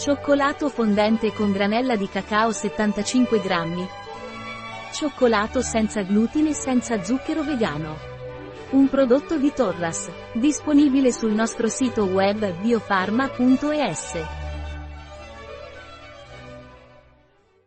Cioccolato fondente con granella di cacao 75 grammi. Cioccolato senza glutine e senza zucchero vegano. Un prodotto di Torras, disponibile sul nostro sito web biofarma.es.